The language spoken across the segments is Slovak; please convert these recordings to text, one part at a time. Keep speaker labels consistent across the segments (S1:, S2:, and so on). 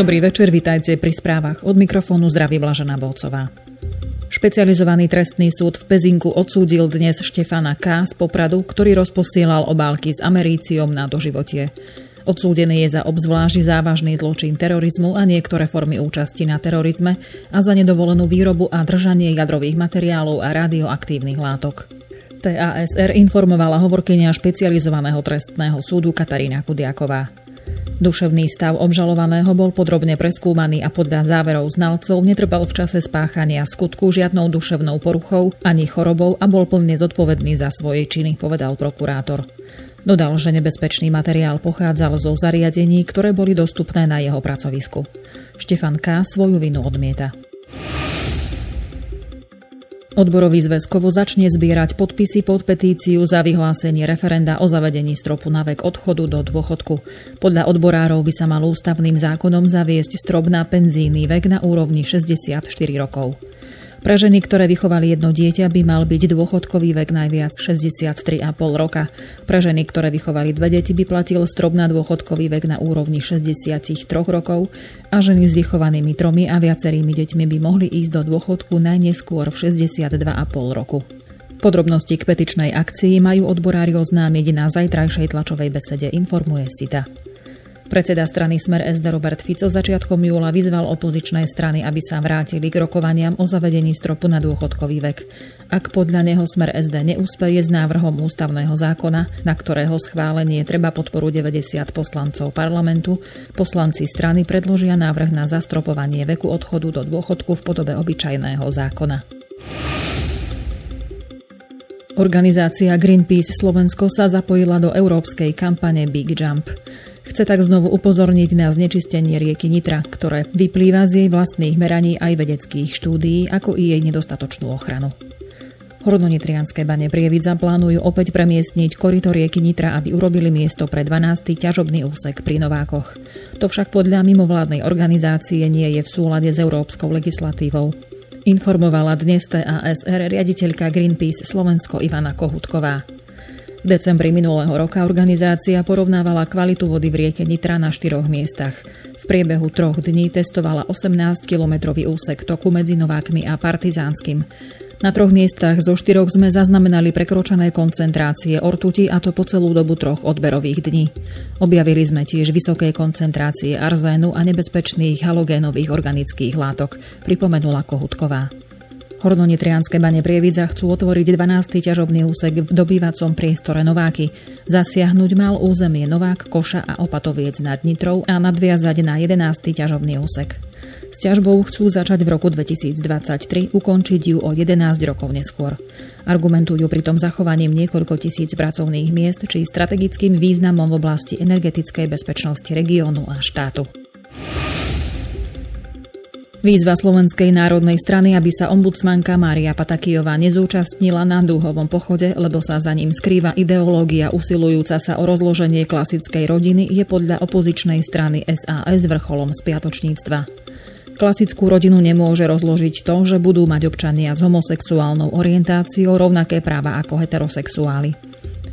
S1: Dobrý večer, vitajte pri správach. Od mikrofónu zdraví Blažena Bolcová. Špecializovaný trestný súd v Pezinku odsúdil dnes Štefana K. z Popradu, ktorý rozposielal obálky s americiom na doživotie. Odsúdený je za obzvlášť závažný zločin terorizmu a niektoré formy účasti na terorizme a za nedovolenú výrobu a držanie jadrových materiálov a radioaktívnych látok. TASR informovala hovorkynia špecializovaného trestného súdu Katarína Kudiaková. Duševný stav obžalovaného bol podrobne preskúmaný a podľa záverov znalcov netrpel v čase spáchania skutku žiadnou duševnou poruchou ani chorobou a bol plne zodpovedný za svoje činy, povedal prokurátor. Dodal, že nebezpečný materiál pochádzal zo zariadení, ktoré boli dostupné na jeho pracovisku. Štefan K. svoju vinu odmieta. Odborový zväz Kovo začne zbierať podpisy pod petíciu za vyhlásenie referenda o zavedení stropu na vek odchodu do dôchodku. Podľa odborárov by sa mal ústavným zákonom zaviesť strop na penzíny vek na úrovni 64 rokov. Pre ženy, ktoré vychovali jedno dieťa, by mal byť dôchodkový vek najviac 63,5 roka. Pre ženy, ktoré vychovali dve deti, by platil strop na dôchodkový vek na úrovni 63 rokov a ženy s vychovanými tromi a viacerými deťmi by mohli ísť do dôchodku najneskôr v 62,5 roku. Podrobnosti k petičnej akcii majú odborári oznámiť na zajtrajšej tlačovej besede, informuje Sita. Predseda strany Smer SD Robert Fico začiatkom júla vyzval opozičné strany, aby sa vrátili k rokovaniam o zavedení stropu na dôchodkový vek. Ak podľa neho Smer SD neúspeje s návrhom ústavného zákona, na ktorého schválenie treba podporu 90 poslancov parlamentu, poslanci strany predložia návrh na zastropovanie veku odchodu do dôchodku v podobe obyčajného zákona. Organizácia Greenpeace Slovensko sa zapojila do európskej kampane Big Jump. Chce tak znovu upozorniť na znečistenie rieky Nitra, ktoré vyplýva z jej vlastných meraní aj vedeckých štúdií, ako i jej nedostatočnú ochranu. Hornonitrianské bane Prievidza plánujú opäť premiestniť korito rieky Nitra, aby urobili miesto pre 12. ťažobný úsek pri Novákoch. To však podľa mimovládnej organizácie nie je v súlade s európskou legislatívou. Informovala dnes TASR riaditeľka Greenpeace Slovensko Ivana Kohutková. V decembri minulého roka organizácia porovnávala kvalitu vody v rieke Nitra na štyroch miestach. V priebehu troch dní testovala 18-kilometrový úsek toku medzi Novákmi a Partizánskym. Na troch miestach zo štyroch sme zaznamenali prekročené koncentrácie ortuti a to po celú dobu troch odberových dní. Objavili sme tiež vysoké koncentrácie arzénu a nebezpečných halogénových organických látok, pripomenula Kohutková. Hornonitrianské bane Prievidza chcú otvoriť 12. ťažobný úsek v dobývacom priestore Nováky. Zasiahnuť mal územie Novák, Koša a Opatoviec nad Nitrou a nadviazať na 11. ťažobný úsek. S ťažbou chcú začať v roku 2023, ukončiť ju o 11 rokov neskôr. Argumentujú pritom zachovaním niekoľko tisíc pracovných miest či strategickým významom v oblasti energetickej bezpečnosti regiónu a štátu. Výzva Slovenskej národnej strany, aby sa ombudsmanka Mária Patakijová nezúčastnila na dúhovom pochode, lebo sa za ním skrýva ideológia usilujúca sa o rozloženie klasickej rodiny, je podľa opozičnej strany SAS vrcholom spiatočníctva. Klasickú rodinu nemôže rozložiť to, že budú mať občania s homosexuálnou orientáciou rovnaké práva ako heterosexuáli.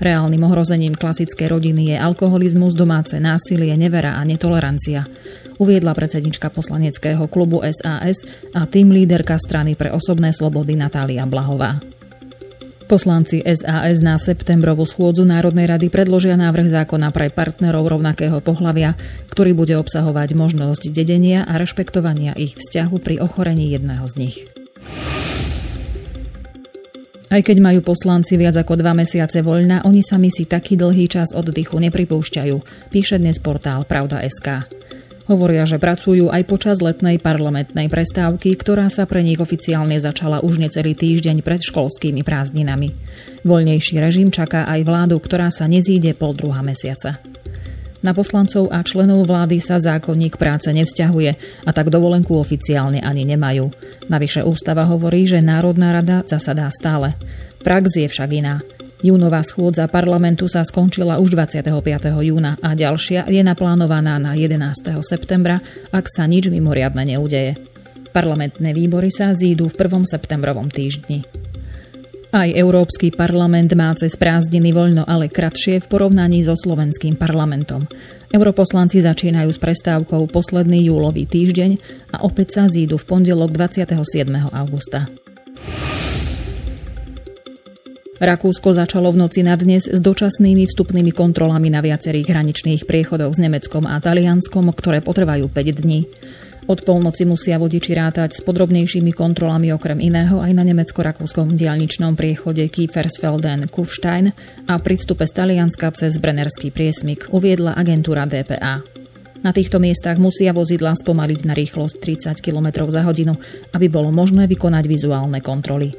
S1: Reálnym ohrozením klasickej rodiny je alkoholizmus, domáce násilie, nevera a netolerancia uviedla predsednička poslaneckého klubu SAS a tým líderka strany pre osobné slobody Natália Blahová. Poslanci SAS na septembrovú schôdzu Národnej rady predložia návrh zákona pre partnerov rovnakého pohľavia, ktorý bude obsahovať možnosť dedenia a rešpektovania ich vzťahu pri ochorení jedného z nich. Aj keď majú poslanci viac ako dva mesiace voľna, oni sami si taký dlhý čas oddychu nepripúšťajú, píše dnes portál Pravda.sk. Hovoria, že pracujú aj počas letnej parlamentnej prestávky, ktorá sa pre nich oficiálne začala už necelý týždeň pred školskými prázdninami. Voľnejší režim čaká aj vládu, ktorá sa nezíde pol druhá mesiaca. Na poslancov a členov vlády sa zákonník práce nevzťahuje a tak dovolenku oficiálne ani nemajú. Navyše ústava hovorí, že Národná rada zasadá stále. Prax je však iná. Júnová schôdza parlamentu sa skončila už 25. júna a ďalšia je naplánovaná na 11. septembra, ak sa nič mimoriadne neudeje. Parlamentné výbory sa zídu v 1. septembrovom týždni. Aj Európsky parlament má cez prázdniny voľno, ale kratšie v porovnaní so slovenským parlamentom. Europoslanci začínajú s prestávkou posledný júlový týždeň a opäť sa zídu v pondelok 27. augusta. Rakúsko začalo v noci na dnes s dočasnými vstupnými kontrolami na viacerých hraničných priechodoch s Nemeckom a Talianskom, ktoré potrvajú 5 dní. Od polnoci musia vodiči rátať s podrobnejšími kontrolami okrem iného aj na nemecko-rakúskom dialničnom priechode Kiefersfelden Kufstein a pri vstupe z Talianska cez Brennerský priesmik, uviedla agentúra DPA. Na týchto miestach musia vozidla spomaliť na rýchlosť 30 km za hodinu, aby bolo možné vykonať vizuálne kontroly.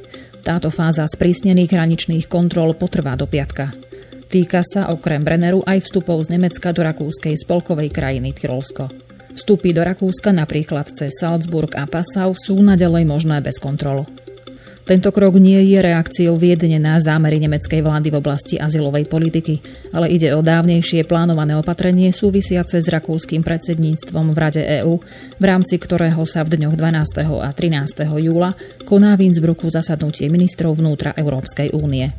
S1: Táto fáza sprísnených hraničných kontrol potrvá do piatka. Týka sa okrem Brenneru aj vstupov z Nemecka do rakúskej spolkovej krajiny Tyrolsko. Vstupy do Rakúska napríklad cez Salzburg a Passau sú naďalej možné bez kontrol. Tento krok nie je reakciou Viedne na zámery nemeckej vlády v oblasti azylovej politiky, ale ide o dávnejšie plánované opatrenie súvisiace s rakúskym predsedníctvom v Rade EÚ, v rámci ktorého sa v dňoch 12. a 13. júla koná v Innsbrucku zasadnutie ministrov vnútra Európskej únie.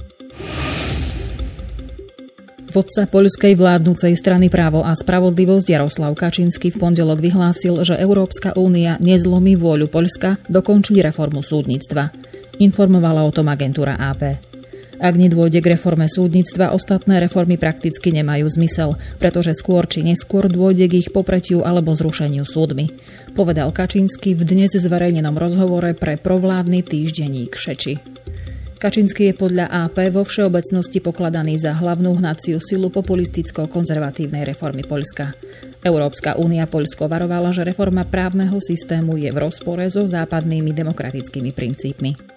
S1: Vodca poľskej vládnúcej strany právo a spravodlivosť Jaroslav Kačinsky v pondelok vyhlásil, že Európska únia nezlomí vôľu Poľska dokončiť reformu súdnictva. Informovala o tom agentúra AP. Ak nedôjde k reforme súdnictva, ostatné reformy prakticky nemajú zmysel, pretože skôr či neskôr dôjde k ich popretiu alebo zrušeniu súdmi. Povedal Kačinsky v dnes zverejnenom rozhovore pre provládny týždenník Šeči. Kačinský je podľa AP vo všeobecnosti pokladaný za hlavnú hnaciu silu populisticko-konzervatívnej reformy Poľska. Európska únia Poľsko varovala, že reforma právneho systému je v rozpore so západnými demokratickými princípmi.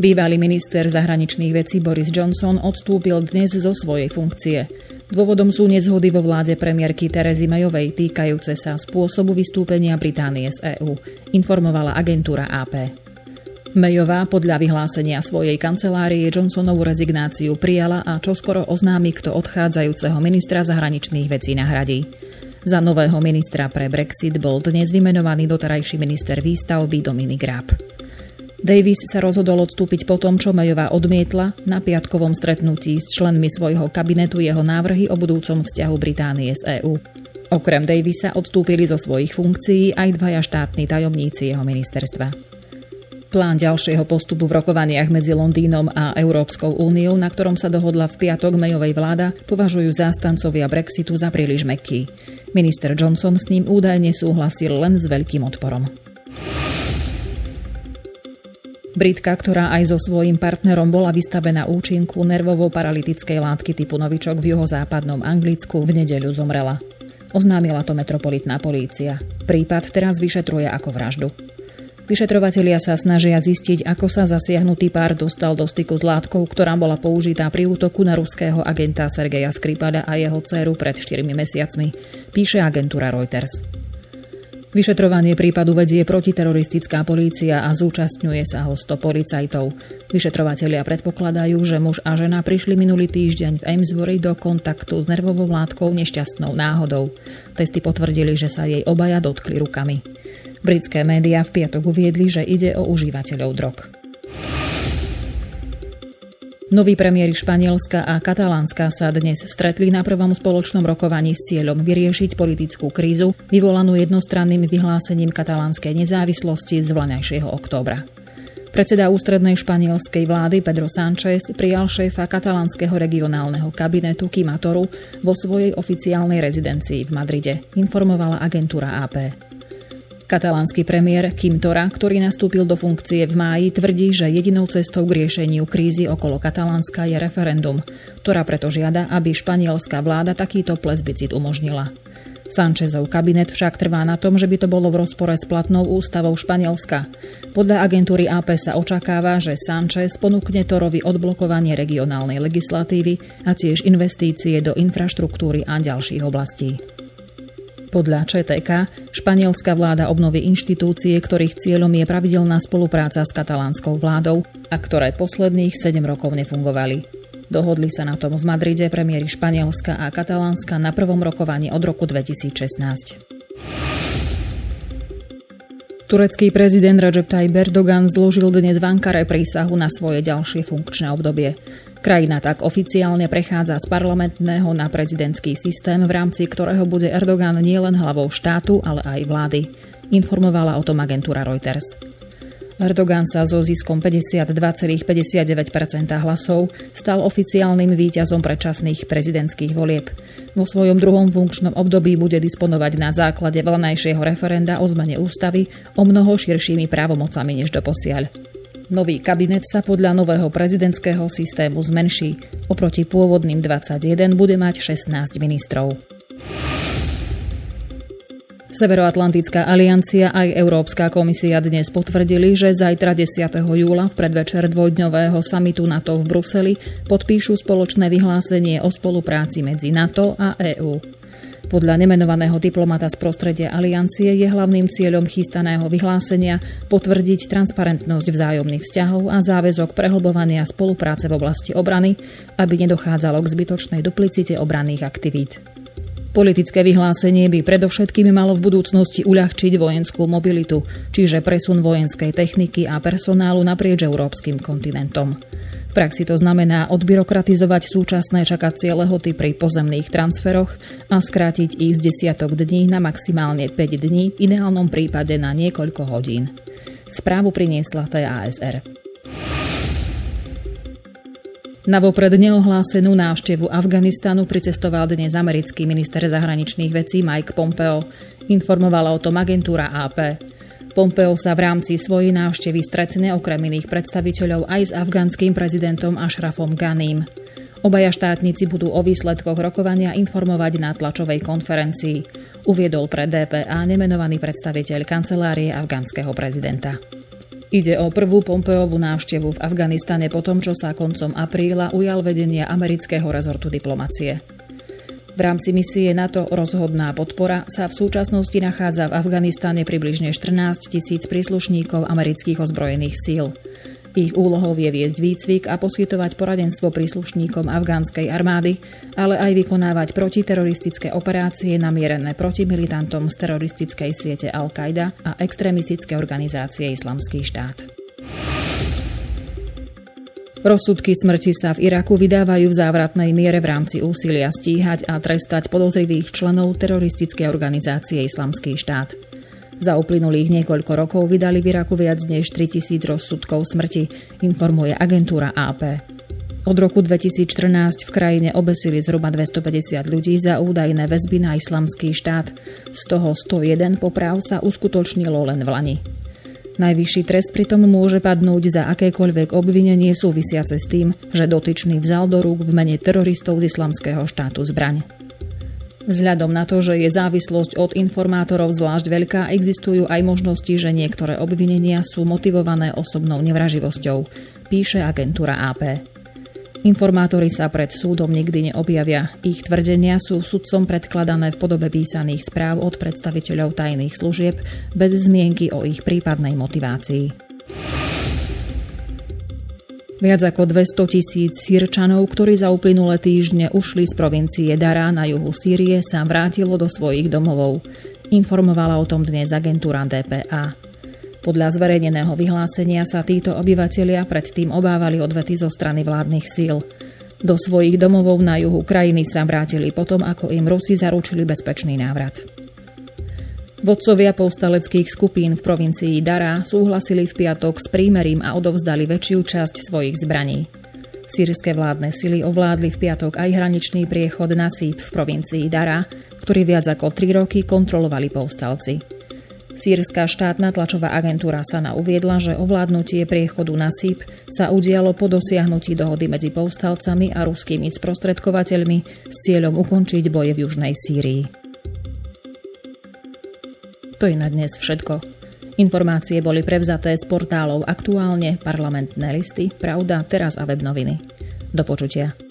S1: Bývalý minister zahraničných vecí Boris Johnson odstúpil dnes zo svojej funkcie. Dôvodom sú nezhody vo vláde premiérky Terezy Mayovej týkajúce sa spôsobu vystúpenia Británie z EÚ, informovala agentúra AP. Mayová podľa vyhlásenia svojej kancelárie Johnsonovú rezignáciu prijala a čoskoro oznámi, kto odchádzajúceho ministra zahraničných vecí nahradí. Za nového ministra pre Brexit bol dnes vymenovaný doterajší minister výstavby Dominik Raab. Davis sa rozhodol odstúpiť po tom, čo Mayová odmietla na piatkovom stretnutí s členmi svojho kabinetu jeho návrhy o budúcom vzťahu Británie z EÚ. Okrem Davisa odstúpili zo svojich funkcií aj dvaja štátni tajomníci jeho ministerstva. Plán ďalšieho postupu v rokovaniach medzi Londýnom a Európskou úniou, na ktorom sa dohodla v piatok mejovej vláda, považujú zástancovia Brexitu za príliš meký. Minister Johnson s ním údajne súhlasil len s veľkým odporom. Britka, ktorá aj so svojím partnerom bola vystavená účinku nervovo-paralytickej látky typu novičok v juhozápadnom Anglicku, v nedeľu zomrela. Oznámila to metropolitná polícia. Prípad teraz vyšetruje ako vraždu. Vyšetrovatelia sa snažia zistiť, ako sa zasiahnutý pár dostal do styku s látkou, ktorá bola použitá pri útoku na ruského agenta Sergeja Skripada a jeho dceru pred 4 mesiacmi, píše agentúra Reuters. Vyšetrovanie prípadu vedie protiteroristická polícia a zúčastňuje sa ho 100 policajtov. Vyšetrovatelia predpokladajú, že muž a žena prišli minulý týždeň v Amesbury do kontaktu s nervovou látkou nešťastnou náhodou. Testy potvrdili, že sa jej obaja dotkli rukami. Britské médiá v piatok uviedli, že ide o užívateľov drog. Noví premiéry Španielska a Katalánska sa dnes stretli na prvom spoločnom rokovaní s cieľom vyriešiť politickú krízu, vyvolanú jednostranným vyhlásením katalánskej nezávislosti z vlaňajšieho októbra. Predseda ústrednej španielskej vlády Pedro Sánchez prijal šéfa katalánskeho regionálneho kabinetu Kimatoru vo svojej oficiálnej rezidencii v Madride, informovala agentúra AP. Katalánsky premiér Kim Tora, ktorý nastúpil do funkcie v máji, tvrdí, že jedinou cestou k riešeniu krízy okolo Katalánska je referendum. Tora preto žiada, aby španielská vláda takýto plesbicit umožnila. Sanchezov kabinet však trvá na tom, že by to bolo v rozpore s platnou ústavou Španielska. Podľa agentúry AP sa očakáva, že Sanchez ponúkne Torovi odblokovanie regionálnej legislatívy a tiež investície do infraštruktúry a ďalších oblastí. Podľa ČTK španielská vláda obnoví inštitúcie, ktorých cieľom je pravidelná spolupráca s katalánskou vládou a ktoré posledných 7 rokov nefungovali. Dohodli sa na tom v Madride premiéry Španielska a Katalánska na prvom rokovaní od roku 2016. Turecký prezident Recep Tayyip Erdogan zložil dnes v Ankare prísahu na svoje ďalšie funkčné obdobie. Krajina tak oficiálne prechádza z parlamentného na prezidentský systém, v rámci ktorého bude Erdogan nielen hlavou štátu, ale aj vlády. Informovala o tom agentúra Reuters. Erdogan sa so ziskom 52,59% hlasov stal oficiálnym víťazom predčasných prezidentských volieb. Vo svojom druhom funkčnom období bude disponovať na základe vlanajšieho referenda o zmene ústavy o mnoho širšími právomocami než doposiaľ. Nový kabinet sa podľa nového prezidentského systému zmenší. Oproti pôvodným 21 bude mať 16 ministrov. Severoatlantická aliancia aj Európska komisia dnes potvrdili, že zajtra 10. júla v predvečer dvojdňového samitu NATO v Bruseli podpíšu spoločné vyhlásenie o spolupráci medzi NATO a EÚ. Podľa nemenovaného diplomata z prostredia aliancie je hlavným cieľom chystaného vyhlásenia potvrdiť transparentnosť vzájomných vzťahov a záväzok prehlbovania spolupráce v oblasti obrany, aby nedochádzalo k zbytočnej duplicite obranných aktivít. Politické vyhlásenie by predovšetkým malo v budúcnosti uľahčiť vojenskú mobilitu, čiže presun vojenskej techniky a personálu naprieč európskym kontinentom. V praxi to znamená odbyrokratizovať súčasné čakacie lehoty pri pozemných transferoch a skrátiť ich z desiatok dní na maximálne 5 dní, v ideálnom prípade na niekoľko hodín. Správu priniesla TASR. Na vopred neohlásenú návštevu Afganistanu pricestoval dnes americký minister zahraničných vecí Mike Pompeo. Informovala o tom agentúra AP. Pompeo sa v rámci svojej návštevy stretne okrem iných predstaviteľov aj s afgánskym prezidentom Ashrafom Ghanim. Obaja štátnici budú o výsledkoch rokovania informovať na tlačovej konferencii, uviedol pre DPA nemenovaný predstaviteľ kancelárie afgánskeho prezidenta. Ide o prvú Pompeovú návštevu v Afganistane po tom, čo sa koncom apríla ujal vedenia amerického rezortu diplomacie. V rámci misie NATO rozhodná podpora sa v súčasnosti nachádza v Afganistane približne 14 tisíc príslušníkov amerických ozbrojených síl. Ich úlohou je viesť výcvik a poskytovať poradenstvo príslušníkom afgánskej armády, ale aj vykonávať protiteroristické operácie namierené proti militantom z teroristickej siete Al-Qaida a extrémistické organizácie Islamský štát. Rozsudky smrti sa v Iraku vydávajú v závratnej miere v rámci úsilia stíhať a trestať podozrivých členov teroristickej organizácie Islamský štát. Za uplynulých niekoľko rokov vydali v Iraku viac než 3000 rozsudkov smrti, informuje agentúra AP. Od roku 2014 v krajine obesili zhruba 250 ľudí za údajné väzby na islamský štát. Z toho 101 poprav sa uskutočnilo len v Lani. Najvyšší trest pritom môže padnúť za akékoľvek obvinenie súvisiace s tým, že dotyčný vzal do rúk v mene teroristov z islamského štátu zbraň. Vzhľadom na to, že je závislosť od informátorov zvlášť veľká, existujú aj možnosti, že niektoré obvinenia sú motivované osobnou nevraživosťou, píše agentúra AP. Informátori sa pred súdom nikdy neobjavia. Ich tvrdenia sú sudcom predkladané v podobe písaných správ od predstaviteľov tajných služieb bez zmienky o ich prípadnej motivácii. Viac ako 200 tisíc sírčanov, ktorí za uplynulé týždne ušli z provincie Dara na juhu Sýrie, sa vrátilo do svojich domovov. Informovala o tom dnes agentúra DPA. Podľa zverejneného vyhlásenia sa títo obyvatelia predtým obávali odvety zo strany vládnych síl. Do svojich domovov na juhu krajiny sa vrátili potom, ako im Rusi zaručili bezpečný návrat. Vodcovia povstaleckých skupín v provincii Dara súhlasili v piatok s prímerím a odovzdali väčšiu časť svojich zbraní. Sýrske vládne sily ovládli v piatok aj hraničný priechod Nasíp v provincii Dara, ktorý viac ako tri roky kontrolovali povstalci. Sýrska štátna tlačová agentúra Sana uviedla, že ovládnutie priechodu Nasíp sa udialo po dosiahnutí dohody medzi povstalcami a ruskými sprostredkovateľmi s cieľom ukončiť boje v južnej Sýrii. To je na dnes všetko. Informácie boli prevzaté z portálov Aktuálne, parlamentné listy, Pravda, Teraz a web noviny. Do počutia.